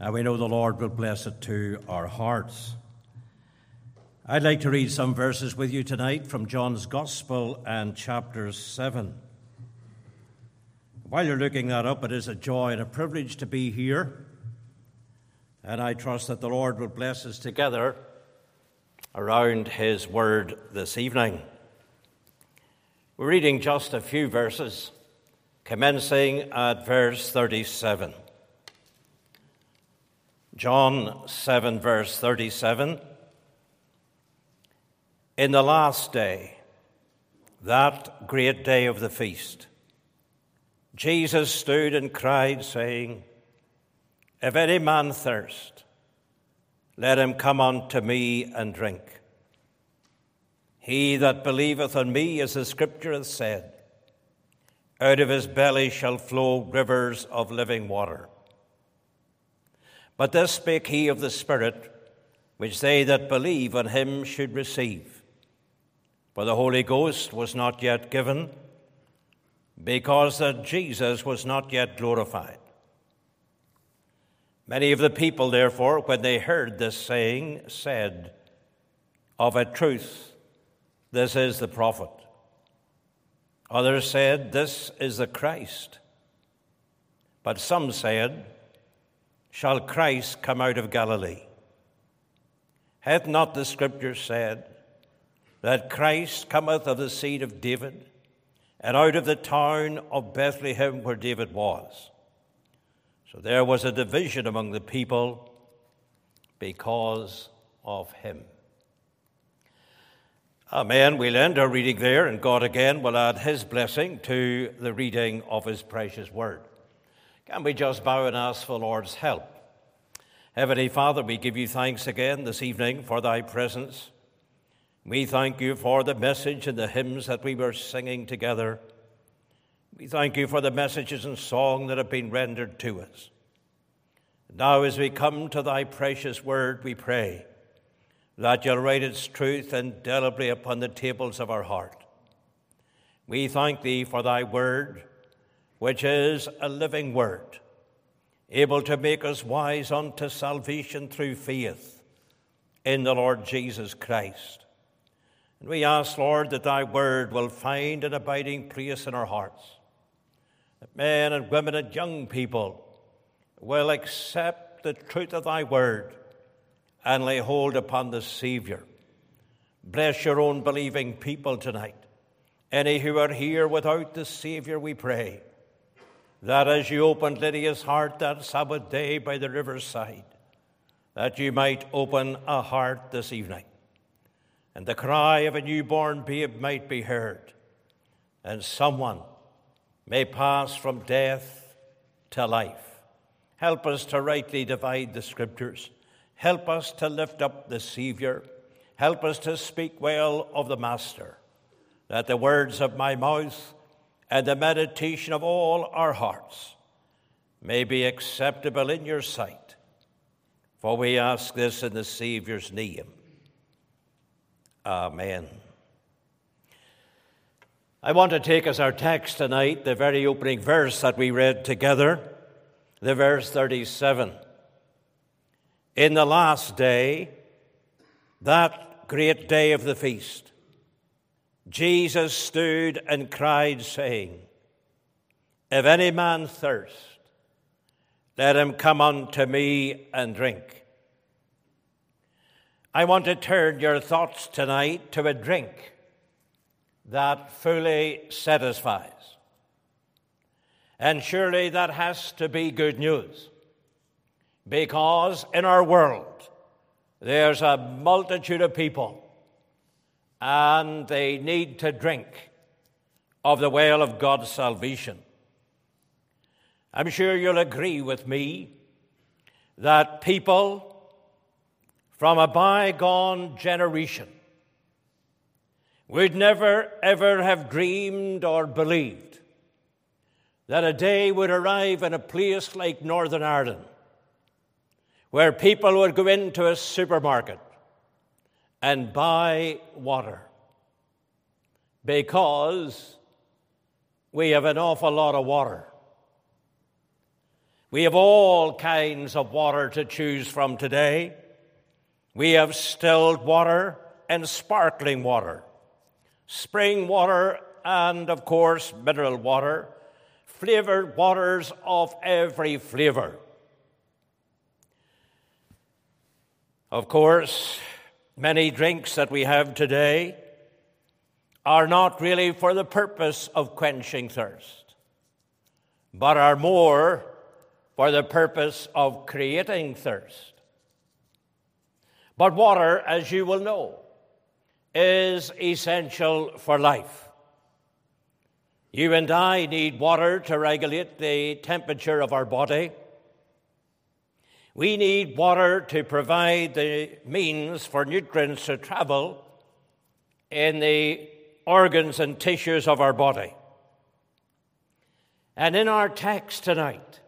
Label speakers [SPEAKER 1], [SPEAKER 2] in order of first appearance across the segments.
[SPEAKER 1] and we know the Lord will bless it to our hearts. I'd like to read some verses with you tonight from John's Gospel and chapter 7. While you're looking that up, it is a joy and a privilege to be here, and I trust that the Lord will bless us together around His Word this evening. We're reading just a few verses, commencing at verse 37. John 7, verse 37. In the last day, that great day of the feast, Jesus stood and cried, saying, If any man thirst, let him come unto me and drink. He that believeth on me, as the Scripture hath said, out of his belly shall flow rivers of living water. But this spake he of the Spirit, which they that believe on him should receive. For the Holy Ghost was not yet given, because that Jesus was not yet glorified. Many of the people, therefore, when they heard this saying, said, Of a truth, this is the prophet. Others said, This is the Christ. But some said, Shall Christ come out of Galilee? Hath not the Scripture said that Christ cometh of the seed of David, and out of the town of Bethlehem where David was? So there was a division among the people because of him. Amen. We'll end our reading there, and God again will add his blessing to the reading of his precious word. Can we just bow and ask for the Lord's help? Heavenly Father, we give you thanks again this evening for thy presence. We thank you for the message and the hymns that we were singing together. We thank you for the messages and song that have been rendered to us. Now, as we come to thy precious word, we pray that you'll write its truth indelibly upon the tables of our heart. We thank thee for thy word which is a living word, able to make us wise unto salvation through faith in the Lord Jesus Christ. And we ask, Lord, that thy word will find an abiding place in our hearts, that men and women and young people will accept the truth of thy word and lay hold upon the Savior. Bless your own believing people tonight. Any who are here without the Savior, we pray that as you opened Lydia's heart that Sabbath day by the riverside, that you might open a heart this evening, and the cry of a newborn babe might be heard, and someone may pass from death to life. Help us to rightly divide the scriptures. Help us to lift up the Savior. Help us to speak well of the Master, that the words of my mouth and the meditation of all our hearts may be acceptable in your sight. For we ask this in the Saviour's name. Amen. I want to take as our text tonight the very opening verse that we read together, the verse 37. In the last day, that great day of the feast, Jesus stood and cried, saying, If any man thirst, let him come unto me and drink. I want to turn your thoughts tonight to a drink that fully satisfies. And surely that has to be good news because in our world there's a multitude of people and they need to drink of the well of God's salvation. I'm sure you'll agree with me that people from a bygone generation would never ever have dreamed or believed that a day would arrive in a place like Northern Ireland where people would go into a supermarket and buy water because we have an awful lot of water. We have all kinds of water to choose from today. We have stilled water and sparkling water, spring water, and of course, mineral water, flavored waters of every flavor. Of course, many drinks that we have today are not really for the purpose of quenching thirst, but are more for the purpose of creating thirst. But water, as you will know, is essential for life. You and I need water to regulate the temperature of our body. We need water to provide the means for nutrients to travel in the organs and tissues of our body. And in our text tonight,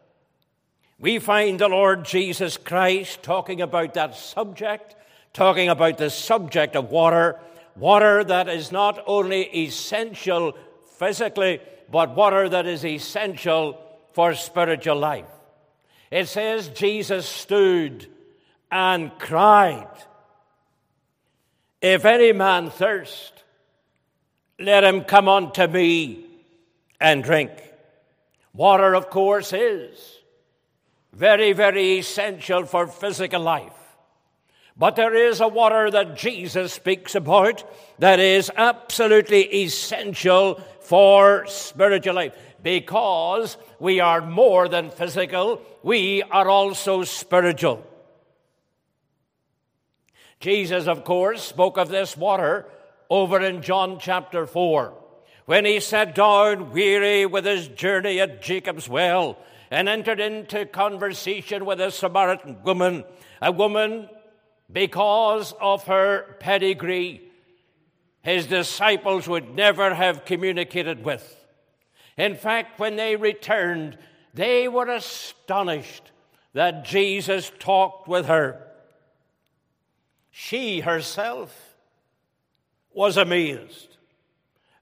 [SPEAKER 1] we find the Lord Jesus Christ talking about that subject, talking about the subject of water, water that is not only essential physically, but water that is essential for spiritual life. It says Jesus stood and cried, If any man thirst, let him come unto me and drink. Water, of course, is very, very essential for physical life. But there is a water that Jesus speaks about that is absolutely essential for spiritual life because we are more than physical, we are also spiritual. Jesus, of course, spoke of this water over in John chapter 4 when he sat down weary with his journey at Jacob's well and entered into conversation with a Samaritan woman, a woman because of her pedigree his disciples would never have communicated with. In fact, when they returned, they were astonished that Jesus talked with her. She herself was amazed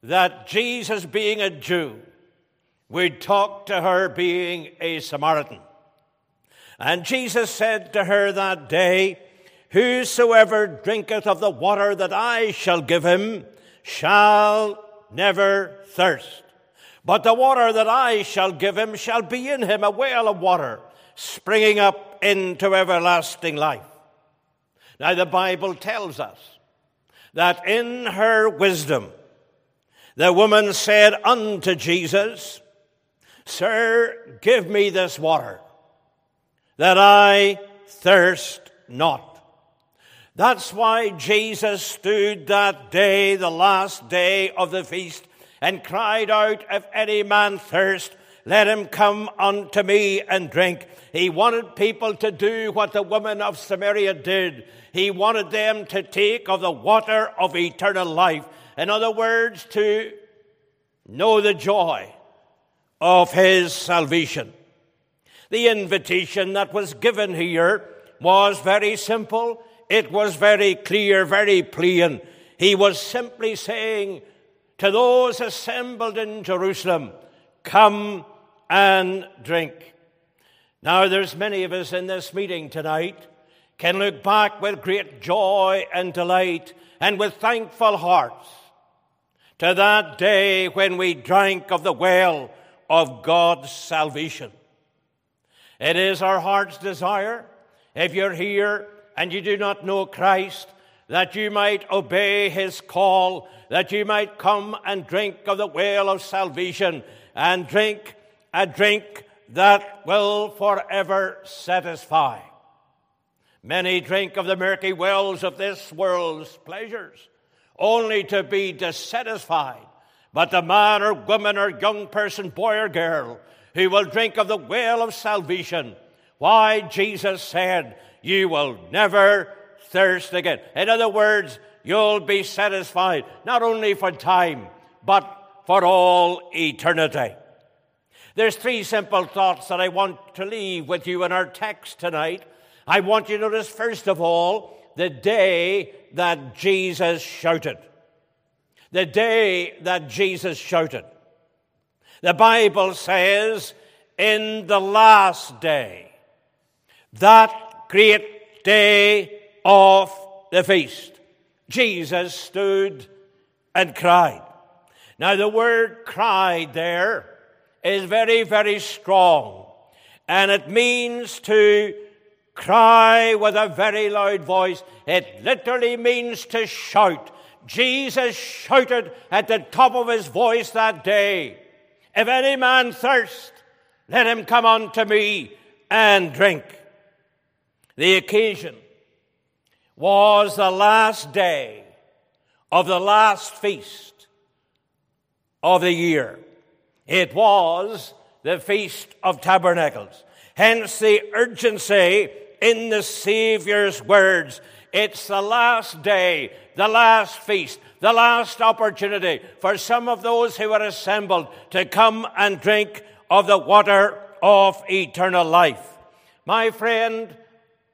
[SPEAKER 1] that Jesus, being a Jew, would talk to her being a Samaritan. And Jesus said to her that day, Whosoever drinketh of the water that I shall give him shall never thirst. But the water that I shall give him shall be in him a well of water, springing up into everlasting life. Now, the Bible tells us that in her wisdom, the woman said unto Jesus, Sir, give me this water, that I thirst not. That's why Jesus stood that day, the last day of the feast, and cried out, If any man thirst, let him come unto me and drink. He wanted people to do what the woman of Samaria did. He wanted them to take of the water of eternal life. In other words, to know the joy of his salvation. The invitation that was given here was very simple it was very clear, very plain. He was simply saying to those assembled in Jerusalem, Come and drink. Now, there's many of us in this meeting tonight can look back with great joy and delight and with thankful hearts to that day when we drank of the well of God's salvation. It is our heart's desire, if you're here and you do not know Christ, that you might obey his call, that you might come and drink of the well of salvation, and drink a drink that will forever satisfy. Many drink of the murky wells of this world's pleasures, only to be dissatisfied. But the man or woman or young person, boy or girl, who will drink of the well of salvation, why Jesus said, you will never thirst again. In other words, you'll be satisfied not only for time, but for all eternity. There's three simple thoughts that I want to leave with you in our text tonight. I want you to notice, first of all, the day that Jesus shouted. The day that Jesus shouted. The Bible says in the last day, that great day of the feast, Jesus stood and cried. Now, the word cried there is very, very strong, and it means to cry with a very loud voice. It literally means to shout. Jesus shouted at the top of his voice that day, If any man thirst, let him come unto me and drink. The occasion was the last day of the last feast of the year. It was the Feast of Tabernacles. Hence the urgency in the Savior's words. It's the last day, the last feast, the last opportunity for some of those who are assembled to come and drink of the water of eternal life. My friend,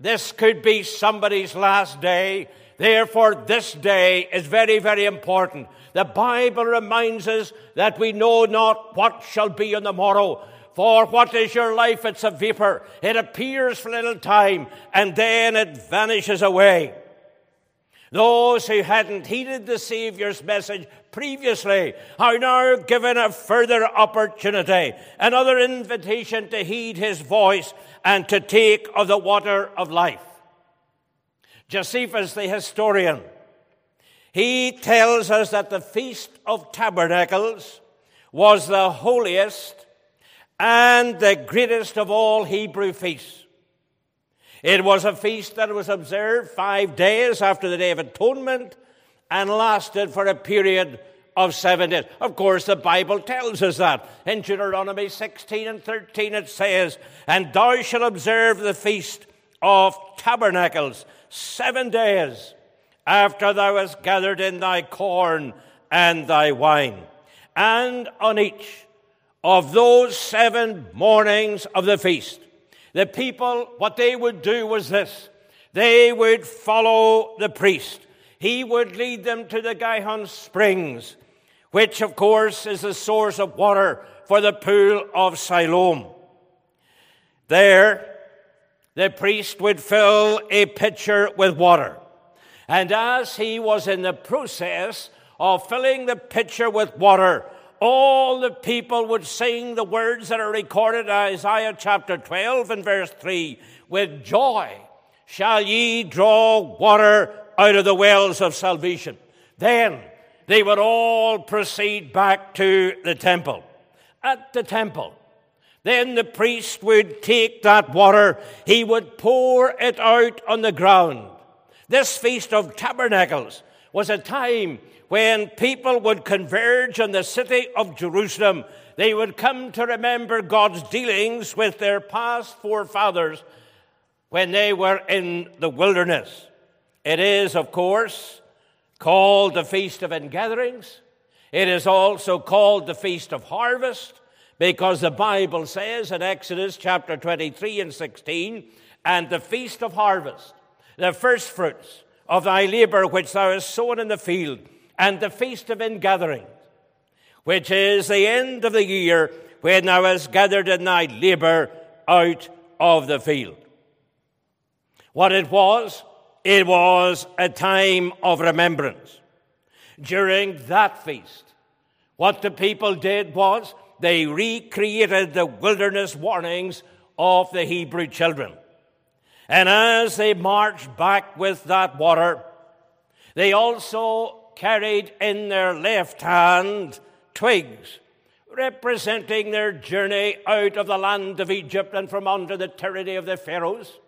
[SPEAKER 1] this could be somebody's last day. Therefore, this day is very, very important. The Bible reminds us that we know not what shall be on the morrow. For what is your life? It's a vapor. It appears for a little time and then it vanishes away. Those who hadn't heeded the Saviour's message previously are now given a further opportunity, another invitation to heed his voice and to take of the water of life. Josephus, the historian, he tells us that the Feast of Tabernacles was the holiest and the greatest of all Hebrew feasts. It was a feast that was observed five days after the Day of Atonement and lasted for a period of seven days. Of course, the Bible tells us that. In Deuteronomy 16 and 13, it says, And thou shalt observe the feast of tabernacles seven days after thou hast gathered in thy corn and thy wine. And on each of those seven mornings of the feast, the people, what they would do was this they would follow the priest. He would lead them to the Gihon springs, which, of course, is the source of water for the pool of Siloam. There, the priest would fill a pitcher with water. And as he was in the process of filling the pitcher with water, all the people would sing the words that are recorded in Isaiah chapter 12 and verse 3 with joy shall ye draw water out of the wells of salvation. Then they would all proceed back to the temple. At the temple, then the priest would take that water, he would pour it out on the ground. This Feast of Tabernacles was a time when people would converge on the city of Jerusalem. They would come to remember God's dealings with their past forefathers when they were in the wilderness. It is, of course, called the Feast of Ingatherings. It is also called the Feast of Harvest because the Bible says in Exodus chapter 23 and 16, and the feast of harvest, the first fruits of thy labor which thou hast sown in the field, and the feast of ingathering, which is the end of the year when thou hast gathered in thy labor out of the field. What it was, it was a time of remembrance. During that feast, what the people did was they recreated the wilderness warnings of the Hebrew children. And as they marched back with that water, they also carried in their left hand twigs representing their journey out of the land of Egypt and from under the tyranny of the Pharaohs.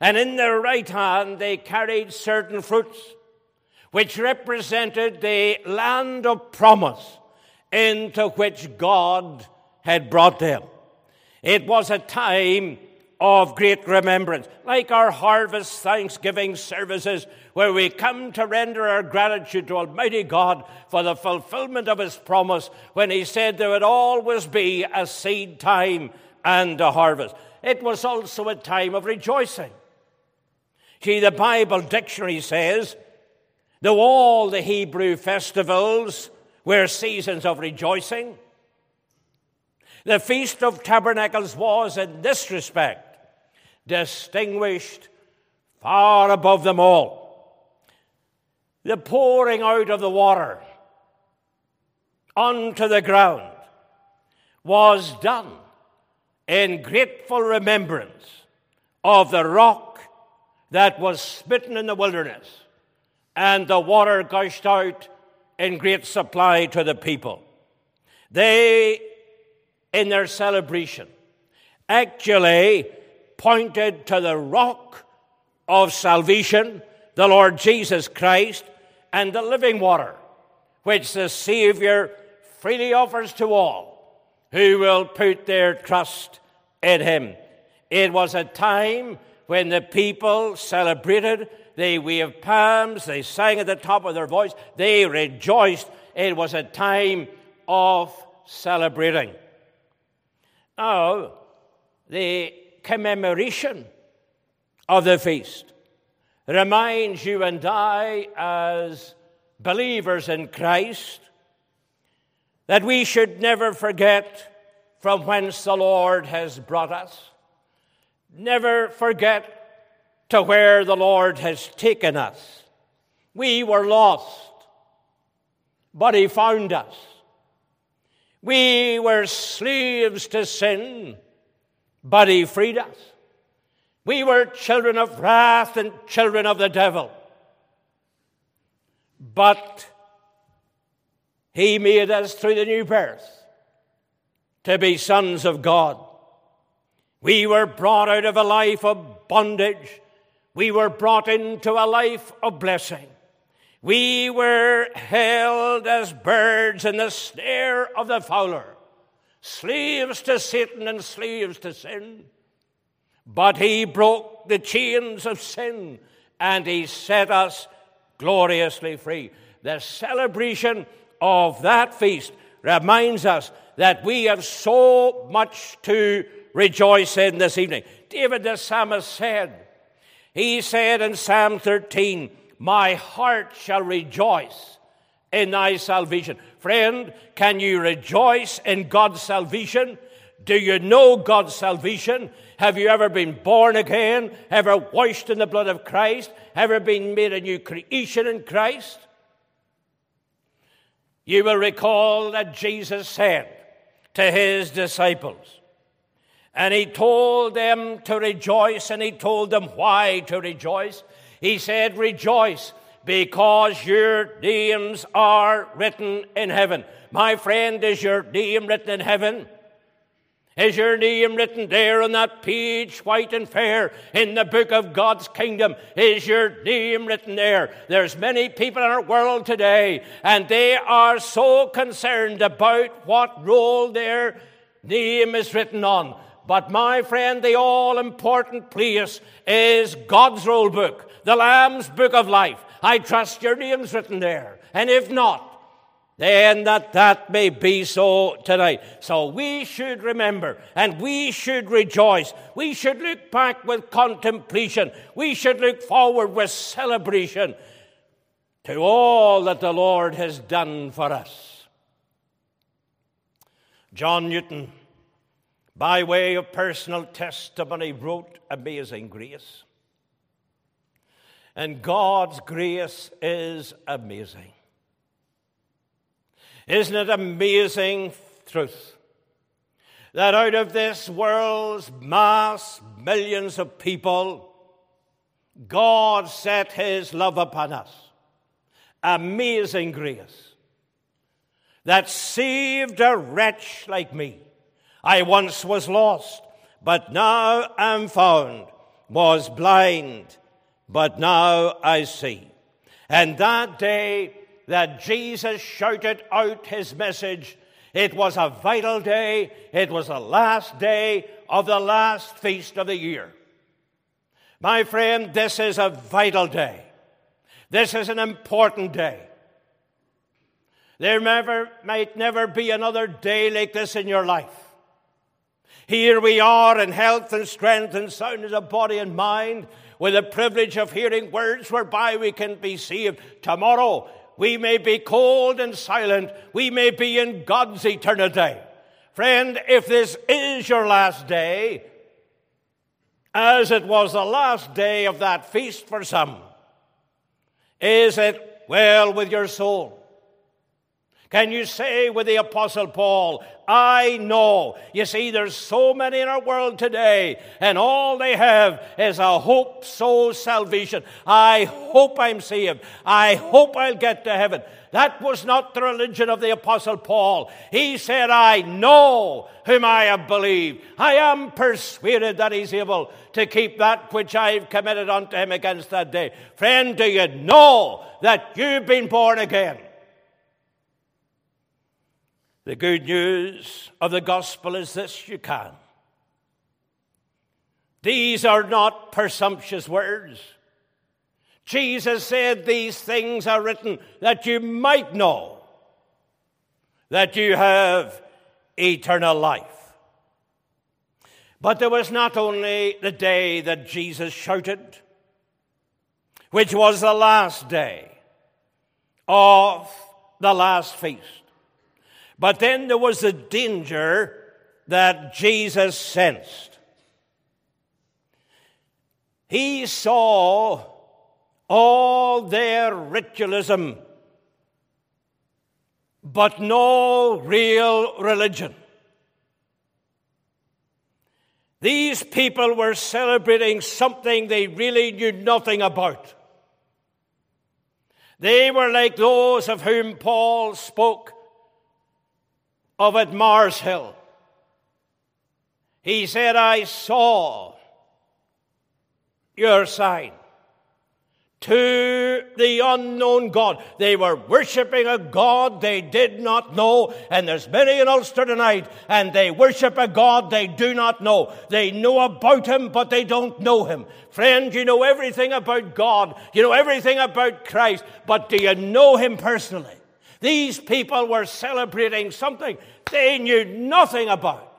[SPEAKER 1] And in their right hand they carried certain fruits which represented the land of promise into which God had brought them. It was a time of great remembrance, like our harvest thanksgiving services, where we come to render our gratitude to Almighty God for the fulfillment of His promise when He said there would always be a seed time and a harvest. It was also a time of rejoicing. See, the Bible dictionary says, though all the Hebrew festivals were seasons of rejoicing. The Feast of Tabernacles was, in this respect, distinguished far above them all. The pouring out of the water onto the ground was done in grateful remembrance of the rock that was smitten in the wilderness, and the water gushed out in great supply to the people. They, in their celebration, actually pointed to the rock of salvation, the Lord Jesus Christ, and the living water, which the Savior freely offers to all who will put their trust in Him. It was a time when the people celebrated, they waved palms, they sang at the top of their voice, they rejoiced. It was a time of celebrating. Now, the commemoration of the feast reminds you and I, as believers in Christ, that we should never forget from whence the Lord has brought us. Never forget to where the Lord has taken us. We were lost, but He found us. We were slaves to sin, but He freed us. We were children of wrath and children of the devil. But He made us through the new birth to be sons of God. We were brought out of a life of bondage. We were brought into a life of blessing. We were held as birds in the snare of the fowler, slaves to Satan and slaves to sin. But he broke the chains of sin and he set us gloriously free. The celebration of that feast reminds us that we have so much to rejoice in this evening. David the psalmist said, he said in Psalm 13, My heart shall rejoice in thy salvation. Friend, can you rejoice in God's salvation? Do you know God's salvation? Have you ever been born again? Ever washed in the blood of Christ? Ever been made a new creation in Christ? You will recall that Jesus said to his disciples, and he told them to rejoice, and he told them why to rejoice. He said, Rejoice because your names are written in heaven. My friend, is your name written in heaven? Is your name written there on that page, white and fair, in the book of God's kingdom? Is your name written there? There's many people in our world today, and they are so concerned about what roll their name is written on. But my friend, the all important place is God's roll book, the Lamb's book of life. I trust your name's written there. And if not, then that that may be so tonight. So we should remember and we should rejoice. We should look back with contemplation. We should look forward with celebration to all that the Lord has done for us. John Newton, by way of personal testimony, wrote Amazing Grace. And God's grace is amazing. Isn't it amazing truth that out of this world's mass, millions of people, God set his love upon us? Amazing grace that saved a wretch like me. I once was lost, but now am found, was blind, but now I see. And that day, that Jesus shouted out his message. It was a vital day. It was the last day of the last feast of the year. My friend, this is a vital day. This is an important day. There never, might never be another day like this in your life. Here we are in health and strength and soundness of body and mind, with the privilege of hearing words whereby we can be saved. Tomorrow we may be cold and silent. We may be in God's eternity. Friend, if this is your last day, as it was the last day of that feast for some, is it well with your soul? Can you say with the Apostle Paul, I know? You see, there's so many in our world today, and all they have is a hope, so salvation. I hope I'm saved. I hope I'll get to heaven. That was not the religion of the Apostle Paul. He said, I know whom I have believed. I am persuaded that he's able to keep that which I've committed unto him against that day. Friend, do you know that you've been born again? The good news of the gospel is this you can. These are not presumptuous words. Jesus said, These things are written that you might know that you have eternal life. But there was not only the day that Jesus shouted, which was the last day of the last feast. But then there was the danger that Jesus sensed. He saw all their ritualism, but no real religion. These people were celebrating something they really knew nothing about. They were like those of whom Paul spoke of at Mars Hill. He said, I saw your sign to the unknown God. They were worshiping a God they did not know. And there's many in Ulster tonight, and they worship a God they do not know. They know about Him, but they don't know Him. Friend, you know everything about God. You know everything about Christ, but do you know Him personally? These people were celebrating something they knew nothing about.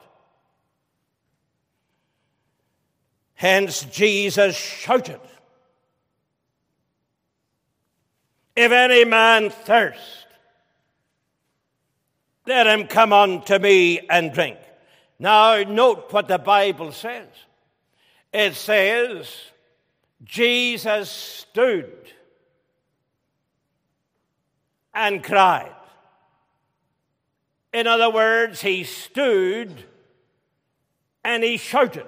[SPEAKER 1] Hence, Jesus shouted, If any man thirst, let him come unto me and drink. Now, note what the Bible says. It says, Jesus stood and cried. In other words, he stood and he shouted.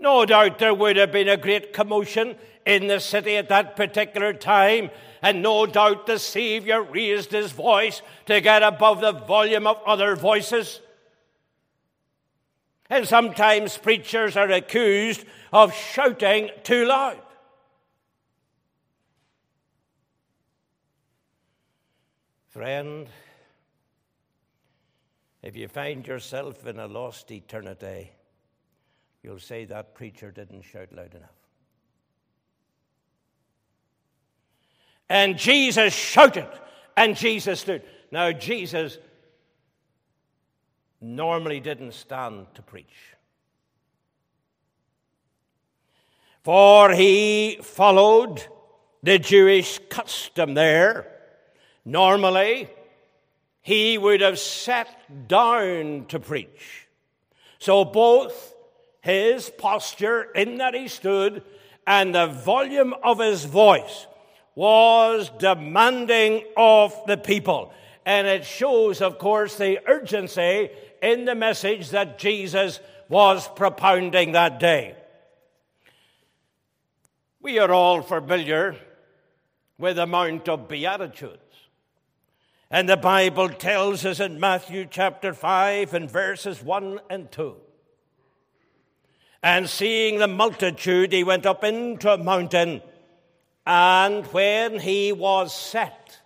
[SPEAKER 1] No doubt there would have been a great commotion in the city at that particular time, and no doubt the Savior raised his voice to get above the volume of other voices. And sometimes preachers are accused of shouting too loud. Friend, if you find yourself in a lost eternity, you'll say that preacher didn't shout loud enough. And Jesus shouted, and Jesus stood. Now, Jesus normally didn't stand to preach. For he followed the Jewish custom there. Normally, he would have sat down to preach. So both his posture in that he stood and the volume of his voice was demanding of the people. And it shows, of course, the urgency in the message that Jesus was propounding that day. We are all familiar with the Mount of Beatitudes. And the Bible tells us in Matthew chapter 5 and verses 1 and 2 and seeing the multitude, he went up into a mountain. And when he was set,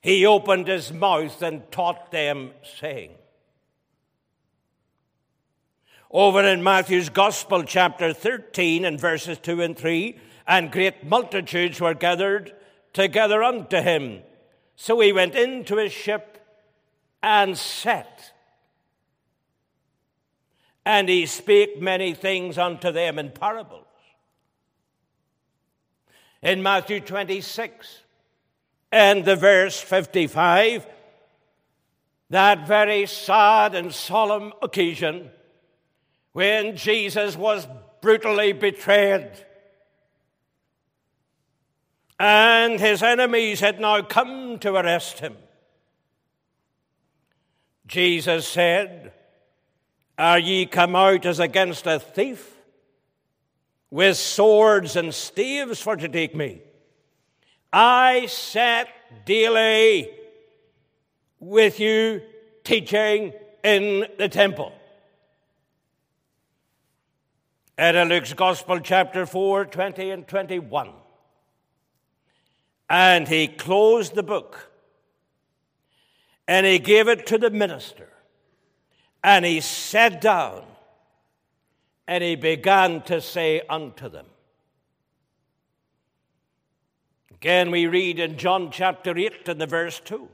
[SPEAKER 1] he opened his mouth and taught them, saying, Over in Matthew's Gospel, chapter 13, and verses 2 and 3, and great multitudes were gathered together unto him. So he went into his ship and sat and he spake many things unto them in parables. In Matthew 26 and the verse 55, that very sad and solemn occasion when Jesus was brutally betrayed. And his enemies had now come to arrest him. Jesus said, Are ye come out as against a thief, with swords and staves for to take me? I sat daily with you teaching in the temple. At Luke's Gospel, chapter 4, 20 and 21. And he closed the book and he gave it to the minister and he sat down and he began to say unto them. Again, we read in John chapter 8 and the verse 2.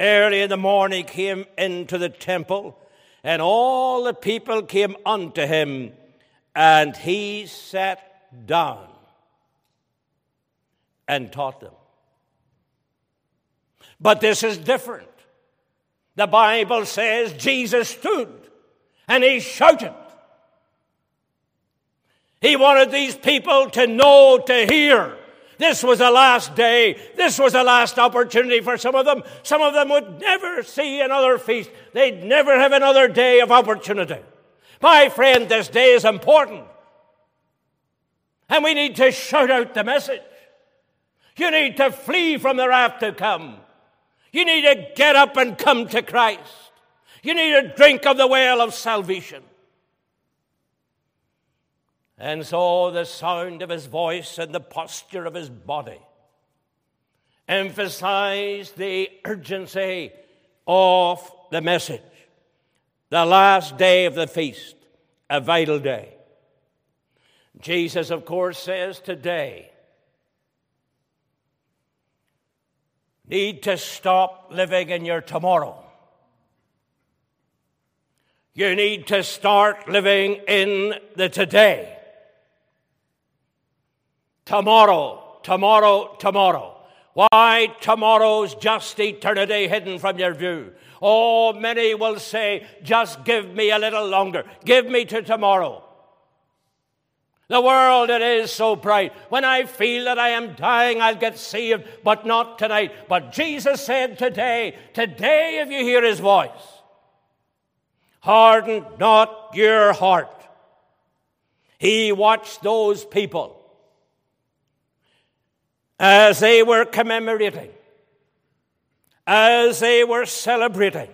[SPEAKER 1] Early in the morning came into the temple, and all the people came unto him, and he sat down and taught them. But this is different. The Bible says Jesus stood and he shouted. He wanted these people to know, to hear this was the last day. This was the last opportunity for some of them. Some of them would never see another feast. They'd never have another day of opportunity. My friend, this day is important. And we need to shout out the message. You need to flee from the wrath to come. You need to get up and come to Christ. You need to drink of the well of salvation. And so the sound of his voice and the posture of his body emphasized the urgency of the message. The last day of the feast, a vital day. Jesus, of course, says today, need to stop living in your tomorrow. You need to start living in the today. Tomorrow, tomorrow, tomorrow. Why tomorrow's just eternity hidden from your view? Oh, many will say, just give me a little longer. Give me to tomorrow. The world, it is so bright. When I feel that I am dying, I'll get saved, but not tonight. But Jesus said today, today, if you hear his voice, harden not your heart. He watched those people as they were commemorating, as they were celebrating,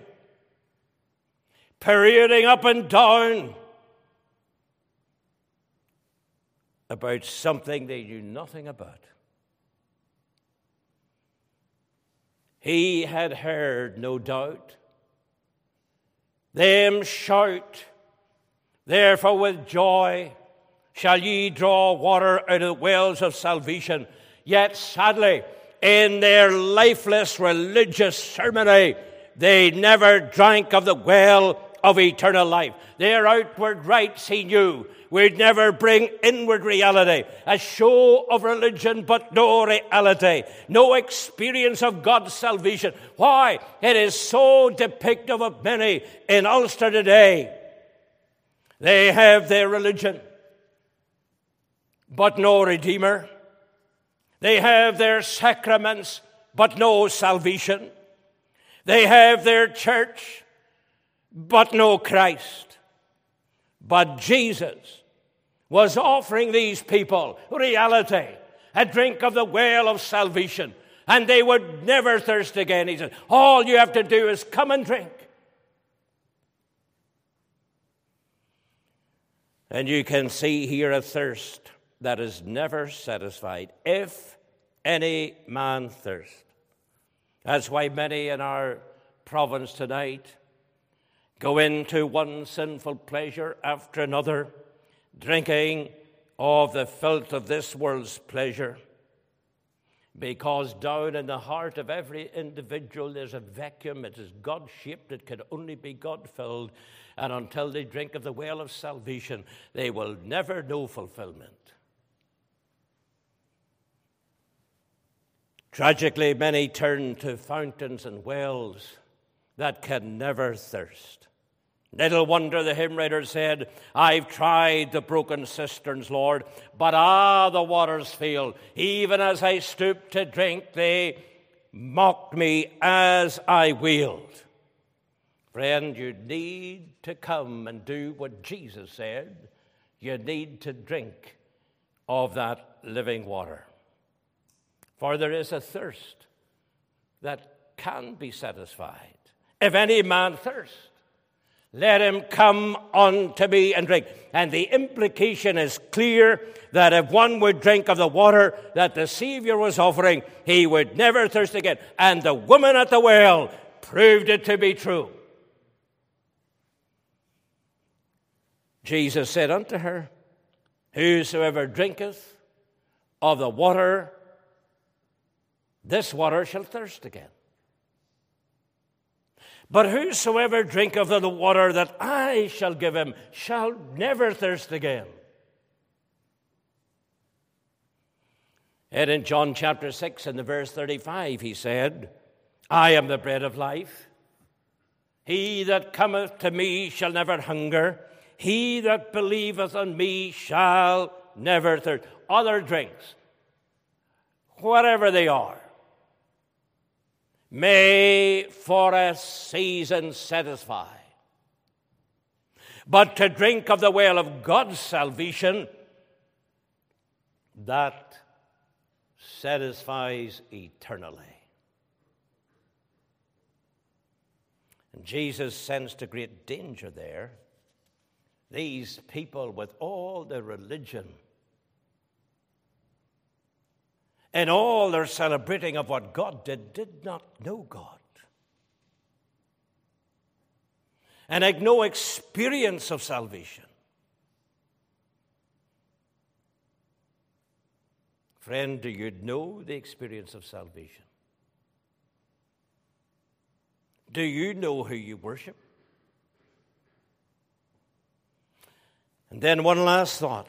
[SPEAKER 1] parading up and down about something they knew nothing about. He had heard, no doubt, them shout, Therefore, with joy shall ye draw water out of the wells of salvation. Yet sadly, in their lifeless religious ceremony, they never drank of the well of eternal life. Their outward rites, he knew, would never bring inward reality, a show of religion, but no reality, no experience of God's salvation. Why? It is so depictive of many in Ulster today. They have their religion, but no Redeemer. They have their sacraments, but no salvation. They have their church, but no Christ. But Jesus was offering these people reality, a drink of the well of salvation, and they would never thirst again. He said, All you have to do is come and drink. And you can see here a thirst that is never satisfied if any man thirst. That's why many in our province tonight go into one sinful pleasure after another, drinking of the filth of this world's pleasure. Because down in the heart of every individual there's a vacuum. It is God shaped, it can only be God filled. And until they drink of the well of salvation, they will never know fulfillment. Tragically, many turn to fountains and wells that can never thirst. Little wonder the hymn writer said, I've tried the broken cisterns, Lord, but ah, the waters fail. Even as I stooped to drink, they mocked me as I wailed. Friend, you need to come and do what Jesus said. You need to drink of that living water. For there is a thirst that can be satisfied. If any man thirst, let him come unto me and drink. And the implication is clear that if one would drink of the water that the Savior was offering, he would never thirst again. And the woman at the well proved it to be true. Jesus said unto her, Whosoever drinketh of the water, this water shall thirst again. But whosoever drinketh of the water that I shall give him shall never thirst again. And in John chapter 6 and the verse 35, he said, I am the bread of life. He that cometh to me shall never hunger. He that believeth on me shall never thirst. Other drinks, whatever they are, may for a season satisfy. But to drink of the well of God's salvation, that satisfies eternally. And Jesus sensed a great danger there. These people, with all their religion, and all their celebrating of what God did, did not know God. And had no experience of salvation. Friend, do you know the experience of salvation? Do you know who you worship? And then one last thought.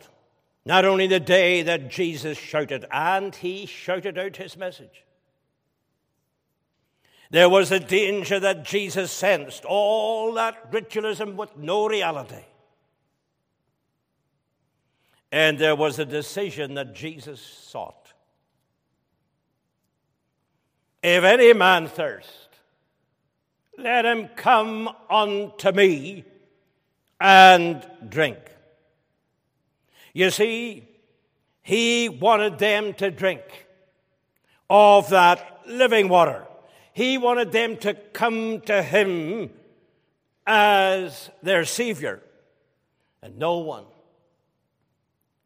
[SPEAKER 1] Not only the day that Jesus shouted, and he shouted out his message. There was a danger that Jesus sensed, all that ritualism with no reality. And there was a decision that Jesus sought. If any man thirst, let him come unto me and drink. You see, he wanted them to drink of that living water. He wanted them to come to him as their Savior. And no one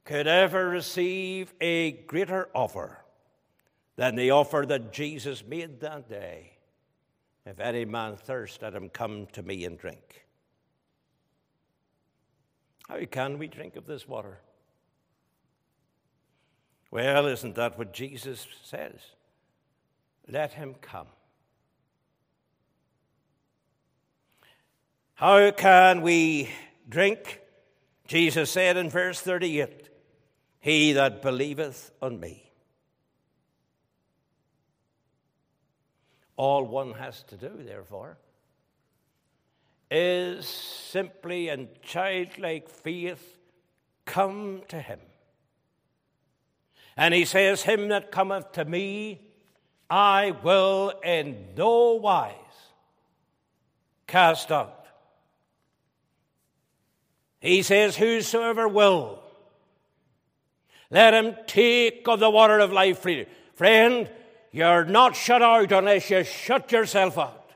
[SPEAKER 1] could ever receive a greater offer than the offer that Jesus made that day. If any man thirst, let him come to me and drink. How can we drink of this water? Well, isn't that what Jesus says? Let him come. How can we drink? Jesus said in verse 38 He that believeth on me. All one has to do, therefore, is simply in childlike faith come to him. And he says, Him that cometh to me, I will in no wise cast out. He says, Whosoever will, let him take of the water of life freely. Friend, you're not shut out unless you shut yourself out.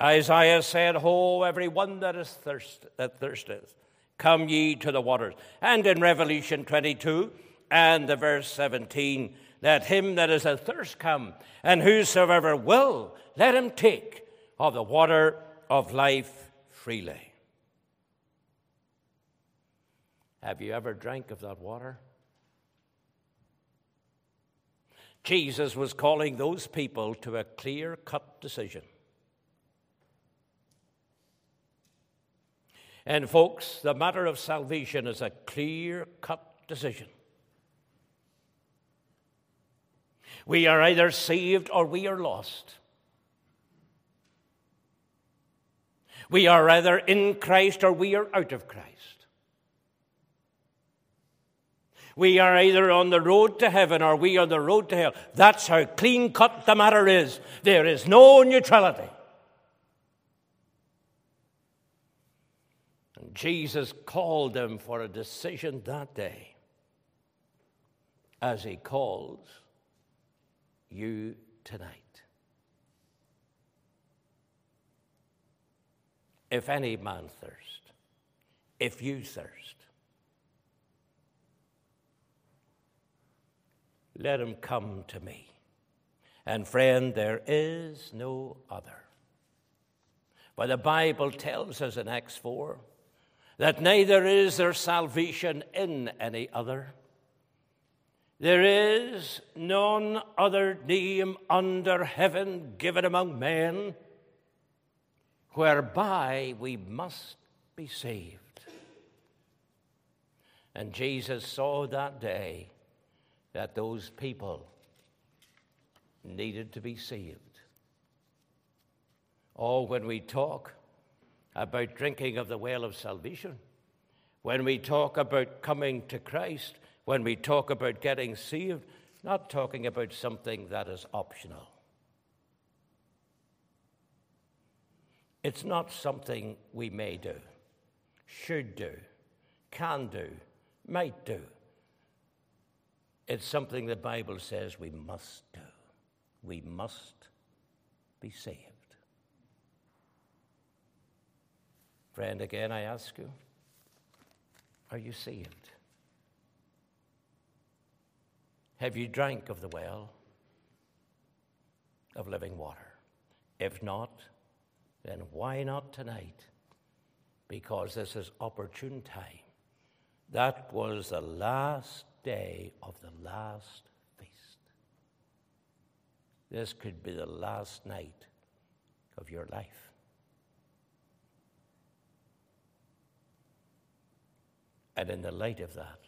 [SPEAKER 1] Isaiah said, Ho, every one that is thirst, that thirsteth, Come ye to the waters. And in Revelation 22 and the verse 17, let him that is athirst come, and whosoever will, let him take of the water of life freely. Have you ever drank of that water? Jesus was calling those people to a clear cut decision. And, folks, the matter of salvation is a clear cut decision. We are either saved or we are lost. We are either in Christ or we are out of Christ. We are either on the road to heaven or we are on the road to hell. That's how clean cut the matter is. There is no neutrality. Jesus called them for a decision that day, as he calls you tonight. If any man thirst, if you thirst, let him come to me. And friend, there is no other. For the Bible tells us in Acts 4 that neither is there salvation in any other. There is none other name under heaven given among men whereby we must be saved. And Jesus saw that day that those people needed to be saved. Oh, when we talk about drinking of the well of salvation, when we talk about coming to Christ, when we talk about getting saved, not talking about something that is optional. It's not something we may do, should do, can do, might do. It's something the Bible says we must do. We must be saved. Friend, again I ask you, are you saved? Have you drank of the well of living water? If not, then why not tonight? Because this is opportune time. That was the last day of the last feast. This could be the last night of your life. And in the light of that,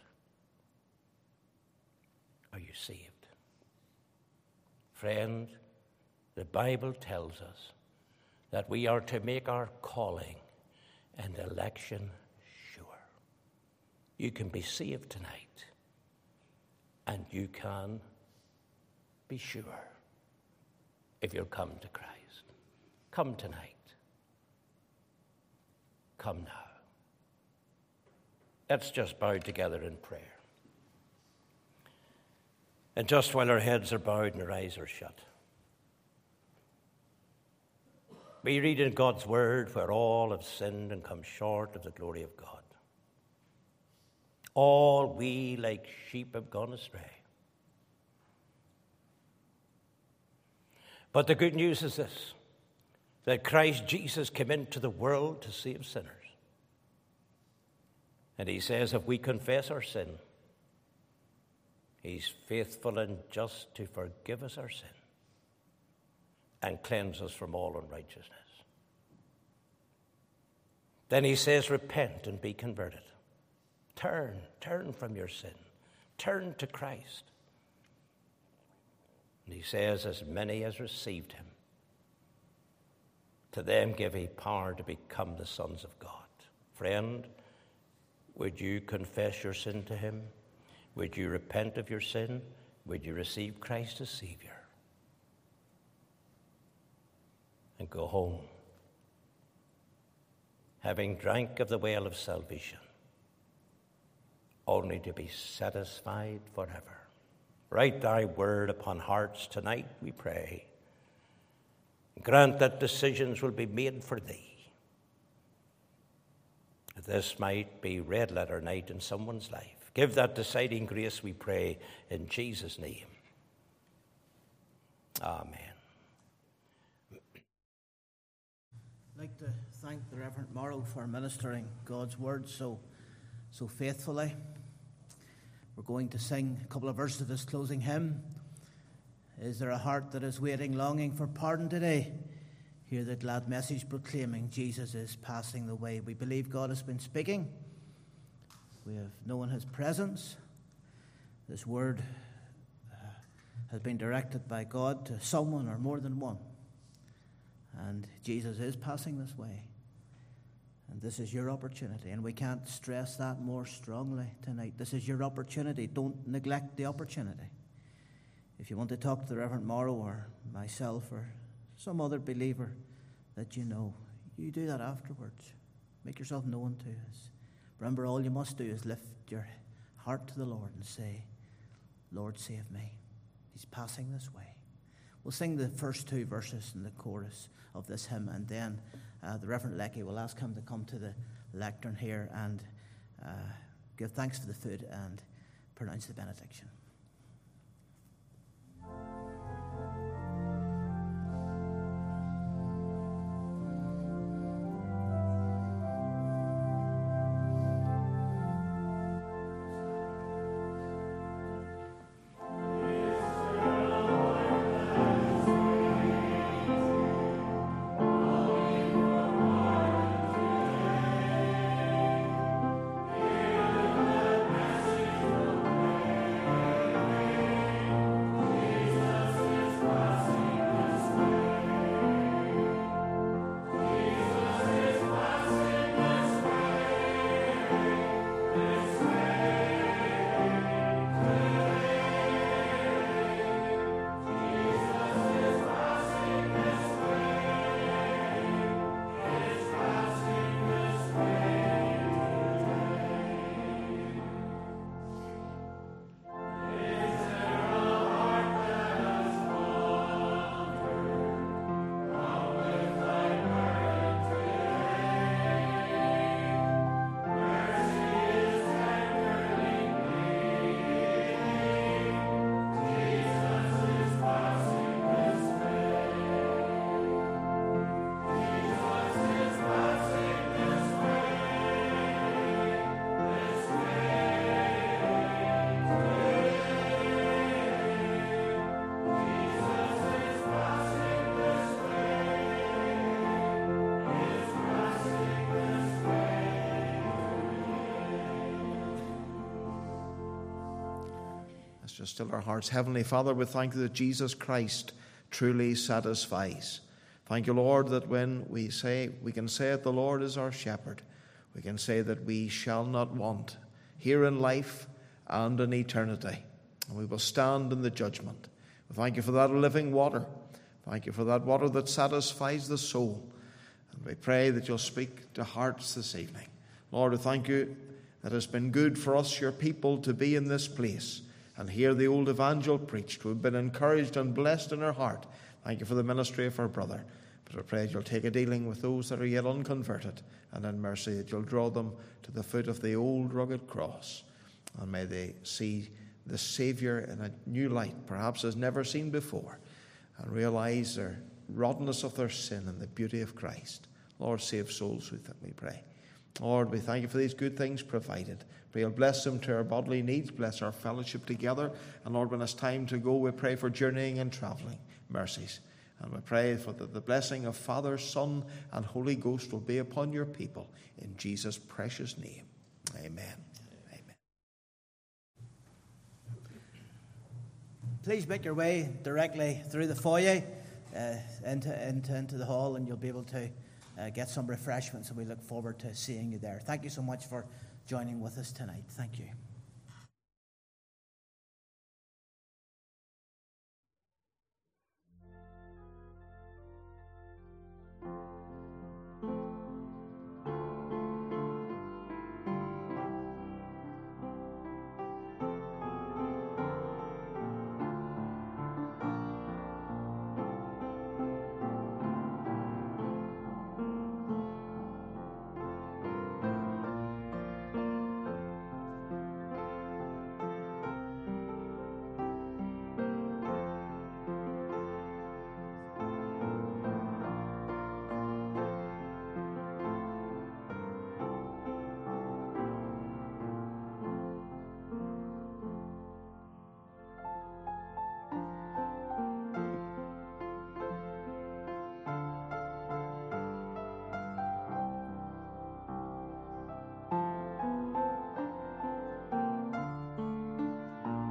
[SPEAKER 1] are you saved? Friend, the Bible tells us that we are to make our calling and election sure. You can be saved tonight, and you can be sure if you'll come to Christ. Come tonight. Come now. Let's just bow together in prayer. And just while our heads are bowed and our eyes are shut. We read in God's word where all have sinned and come short of the glory of God. All we like sheep have gone astray. But the good news is this that Christ Jesus came into the world to save sinners. And he says, if we confess our sin, he's faithful and just to forgive us our sin and cleanse us from all unrighteousness. Then he says, Repent and be converted. Turn, turn from your sin. Turn to Christ. And he says, As many as received him, to them give he power to become the sons of God. Friend, would you confess your sin to him? Would you repent of your sin? Would you receive Christ as Savior? and go home, having drank of the well of salvation, only to be satisfied forever. Write thy word upon hearts tonight, we pray. Grant that decisions will be made for thee. This might be red letter night in someone's life. Give that deciding grace, we pray, in Jesus' name. Amen.
[SPEAKER 2] I'd like to thank the Reverend Morrow for ministering God's word so, so faithfully. We're going to sing a couple of verses of this closing hymn. Is there a heart that is waiting, longing for pardon today? Hear the glad message proclaiming Jesus is passing the way. We believe God has been speaking. We have known his presence. This word uh, has been directed by God to someone or more than one. And Jesus is passing this way. And this is your opportunity. And we can't stress that more strongly tonight. This is your opportunity. Don't neglect the opportunity. If you want to talk to the Reverend Morrow or myself or some other believer that you know, you do that afterwards. Make yourself known to us. Remember, all you must do is lift your heart to the Lord and say, Lord, save me. He's passing this way. We'll sing the first two verses in the chorus of this hymn, and then uh, the Reverend Lecky will ask him to come to the lectern here and uh, give thanks for the food and pronounce the benediction.
[SPEAKER 3] Just still our hearts. Heavenly Father, we thank you that Jesus Christ truly satisfies. Thank you, Lord, that when we say, we can say that the Lord is our shepherd, we can say that we shall not want here in life and in eternity. And we will stand in the judgment. We thank you for that living water. Thank you for that water that satisfies the soul. And we pray that you'll speak to hearts this evening. Lord, we thank you that it's been good for us, your people, to be in this place and hear the old evangel preached. We've been encouraged and blessed in our heart. Thank you for the ministry of our brother. But I pray you'll take a dealing with those that are yet unconverted, and in mercy that you'll draw them to the foot of the old rugged cross. And may they see the Saviour in a new light, perhaps as never seen before, and realize their rottenness of their sin and the beauty of Christ. Lord, save souls, we pray. Lord, we thank you for these good things provided. Pray you'll bless them to our bodily needs, bless our fellowship together. And Lord, when it's time to go, we pray for journeying and travelling mercies. And we pray for the, the blessing of Father, Son, and Holy Ghost will be upon your people. In Jesus' precious name. Amen. Amen.
[SPEAKER 2] Please make your way directly through the foyer uh, into, into, into the hall, and you'll be able to uh, get some refreshments, and we look forward to seeing you there. Thank you so much for joining with us tonight. Thank you.